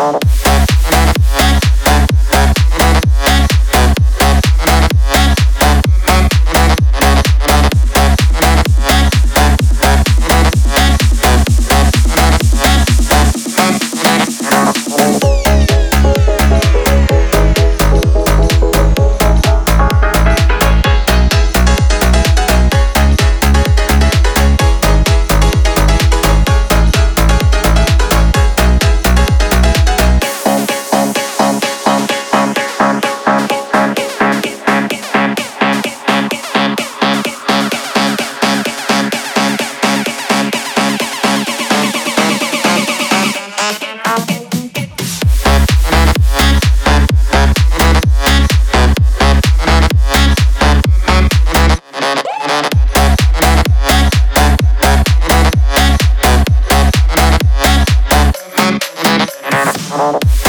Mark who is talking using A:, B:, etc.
A: Thank Bye.